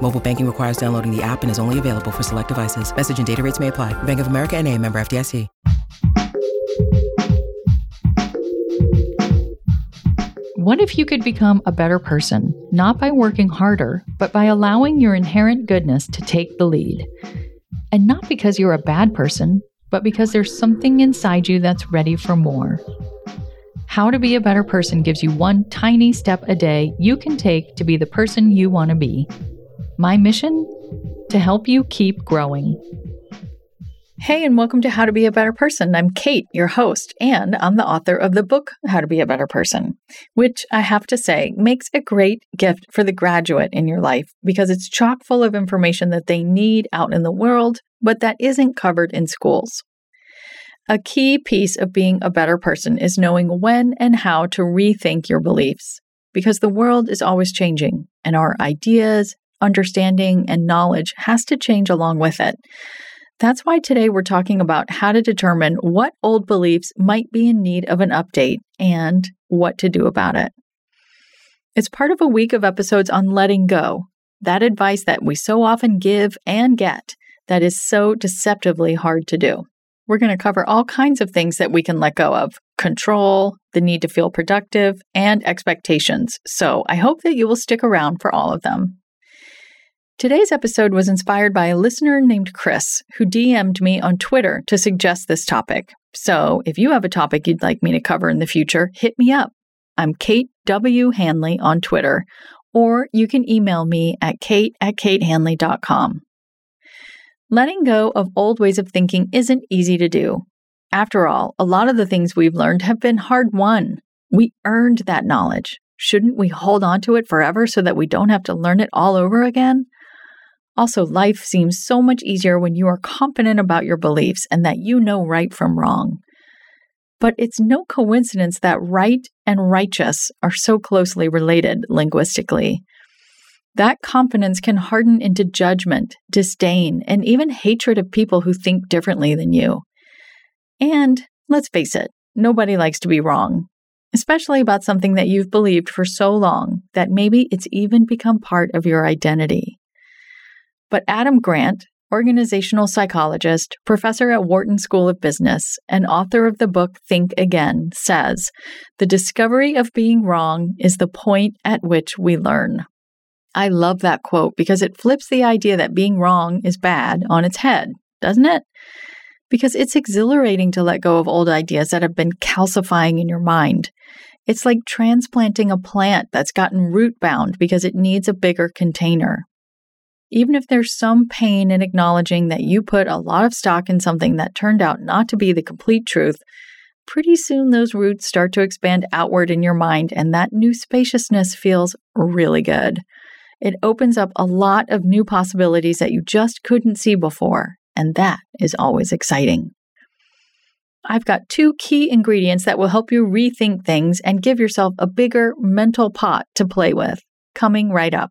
Mobile banking requires downloading the app and is only available for select devices. Message and data rates may apply. Bank of America and a member FDIC. What if you could become a better person, not by working harder, but by allowing your inherent goodness to take the lead? And not because you're a bad person, but because there's something inside you that's ready for more. How to Be a Better Person gives you one tiny step a day you can take to be the person you want to be. My mission? To help you keep growing. Hey, and welcome to How to Be a Better Person. I'm Kate, your host, and I'm the author of the book How to Be a Better Person, which I have to say makes a great gift for the graduate in your life because it's chock full of information that they need out in the world, but that isn't covered in schools. A key piece of being a better person is knowing when and how to rethink your beliefs because the world is always changing and our ideas, understanding, and knowledge has to change along with it. That's why today we're talking about how to determine what old beliefs might be in need of an update and what to do about it. It's part of a week of episodes on letting go, that advice that we so often give and get that is so deceptively hard to do. We're going to cover all kinds of things that we can let go of control, the need to feel productive, and expectations. So I hope that you will stick around for all of them. Today's episode was inspired by a listener named Chris, who DM'd me on Twitter to suggest this topic. So if you have a topic you'd like me to cover in the future, hit me up. I'm Kate W. Hanley on Twitter, or you can email me at kate at katehanley.com. Letting go of old ways of thinking isn't easy to do. After all, a lot of the things we've learned have been hard won. We earned that knowledge. Shouldn't we hold on to it forever so that we don't have to learn it all over again? Also, life seems so much easier when you are confident about your beliefs and that you know right from wrong. But it's no coincidence that right and righteous are so closely related linguistically. That confidence can harden into judgment, disdain, and even hatred of people who think differently than you. And let's face it, nobody likes to be wrong, especially about something that you've believed for so long that maybe it's even become part of your identity. But Adam Grant, organizational psychologist, professor at Wharton School of Business, and author of the book Think Again, says the discovery of being wrong is the point at which we learn. I love that quote because it flips the idea that being wrong is bad on its head, doesn't it? Because it's exhilarating to let go of old ideas that have been calcifying in your mind. It's like transplanting a plant that's gotten root bound because it needs a bigger container. Even if there's some pain in acknowledging that you put a lot of stock in something that turned out not to be the complete truth, pretty soon those roots start to expand outward in your mind, and that new spaciousness feels really good. It opens up a lot of new possibilities that you just couldn't see before, and that is always exciting. I've got two key ingredients that will help you rethink things and give yourself a bigger mental pot to play with, coming right up.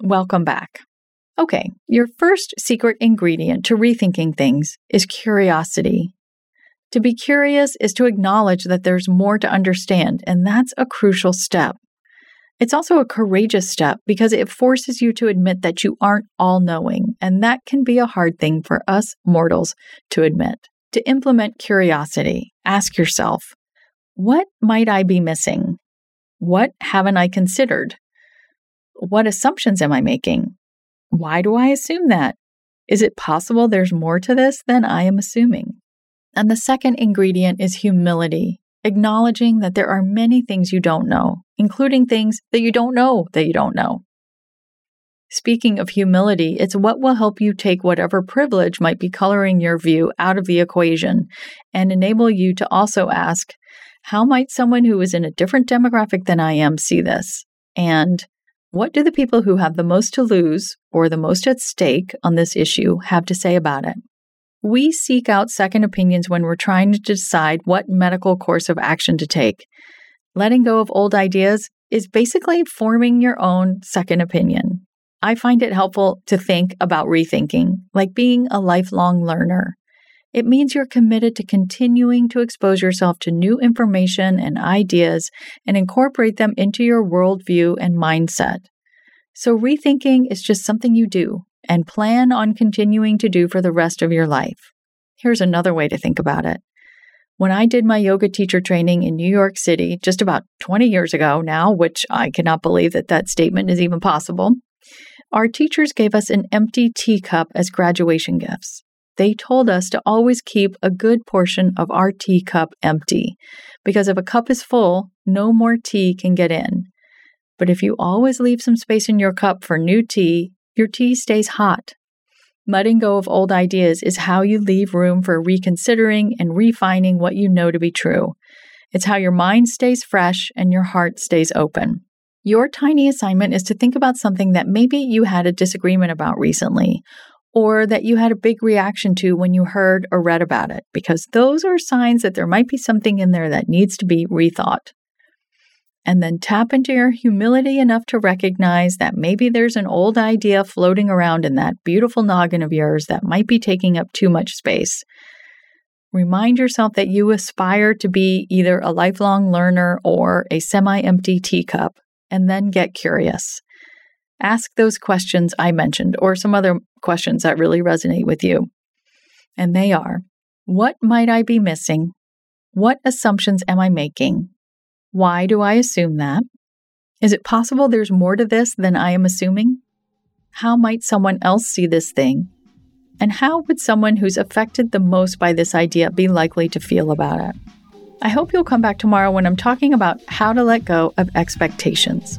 Welcome back. Okay, your first secret ingredient to rethinking things is curiosity. To be curious is to acknowledge that there's more to understand, and that's a crucial step. It's also a courageous step because it forces you to admit that you aren't all knowing, and that can be a hard thing for us mortals to admit. To implement curiosity, ask yourself, what might I be missing? What haven't I considered? What assumptions am I making? Why do I assume that? Is it possible there's more to this than I am assuming? And the second ingredient is humility, acknowledging that there are many things you don't know, including things that you don't know that you don't know. Speaking of humility, it's what will help you take whatever privilege might be coloring your view out of the equation and enable you to also ask, how might someone who is in a different demographic than I am see this? And what do the people who have the most to lose or the most at stake on this issue have to say about it? We seek out second opinions when we're trying to decide what medical course of action to take. Letting go of old ideas is basically forming your own second opinion. I find it helpful to think about rethinking, like being a lifelong learner. It means you're committed to continuing to expose yourself to new information and ideas and incorporate them into your worldview and mindset. So, rethinking is just something you do and plan on continuing to do for the rest of your life. Here's another way to think about it. When I did my yoga teacher training in New York City just about 20 years ago now, which I cannot believe that that statement is even possible, our teachers gave us an empty teacup as graduation gifts. They told us to always keep a good portion of our teacup empty, because if a cup is full, no more tea can get in. But if you always leave some space in your cup for new tea, your tea stays hot. Letting go of old ideas is how you leave room for reconsidering and refining what you know to be true. It's how your mind stays fresh and your heart stays open. Your tiny assignment is to think about something that maybe you had a disagreement about recently, or that you had a big reaction to when you heard or read about it, because those are signs that there might be something in there that needs to be rethought. And then tap into your humility enough to recognize that maybe there's an old idea floating around in that beautiful noggin of yours that might be taking up too much space. Remind yourself that you aspire to be either a lifelong learner or a semi empty teacup and then get curious. Ask those questions I mentioned or some other questions that really resonate with you. And they are What might I be missing? What assumptions am I making? Why do I assume that? Is it possible there's more to this than I am assuming? How might someone else see this thing? And how would someone who's affected the most by this idea be likely to feel about it? I hope you'll come back tomorrow when I'm talking about how to let go of expectations.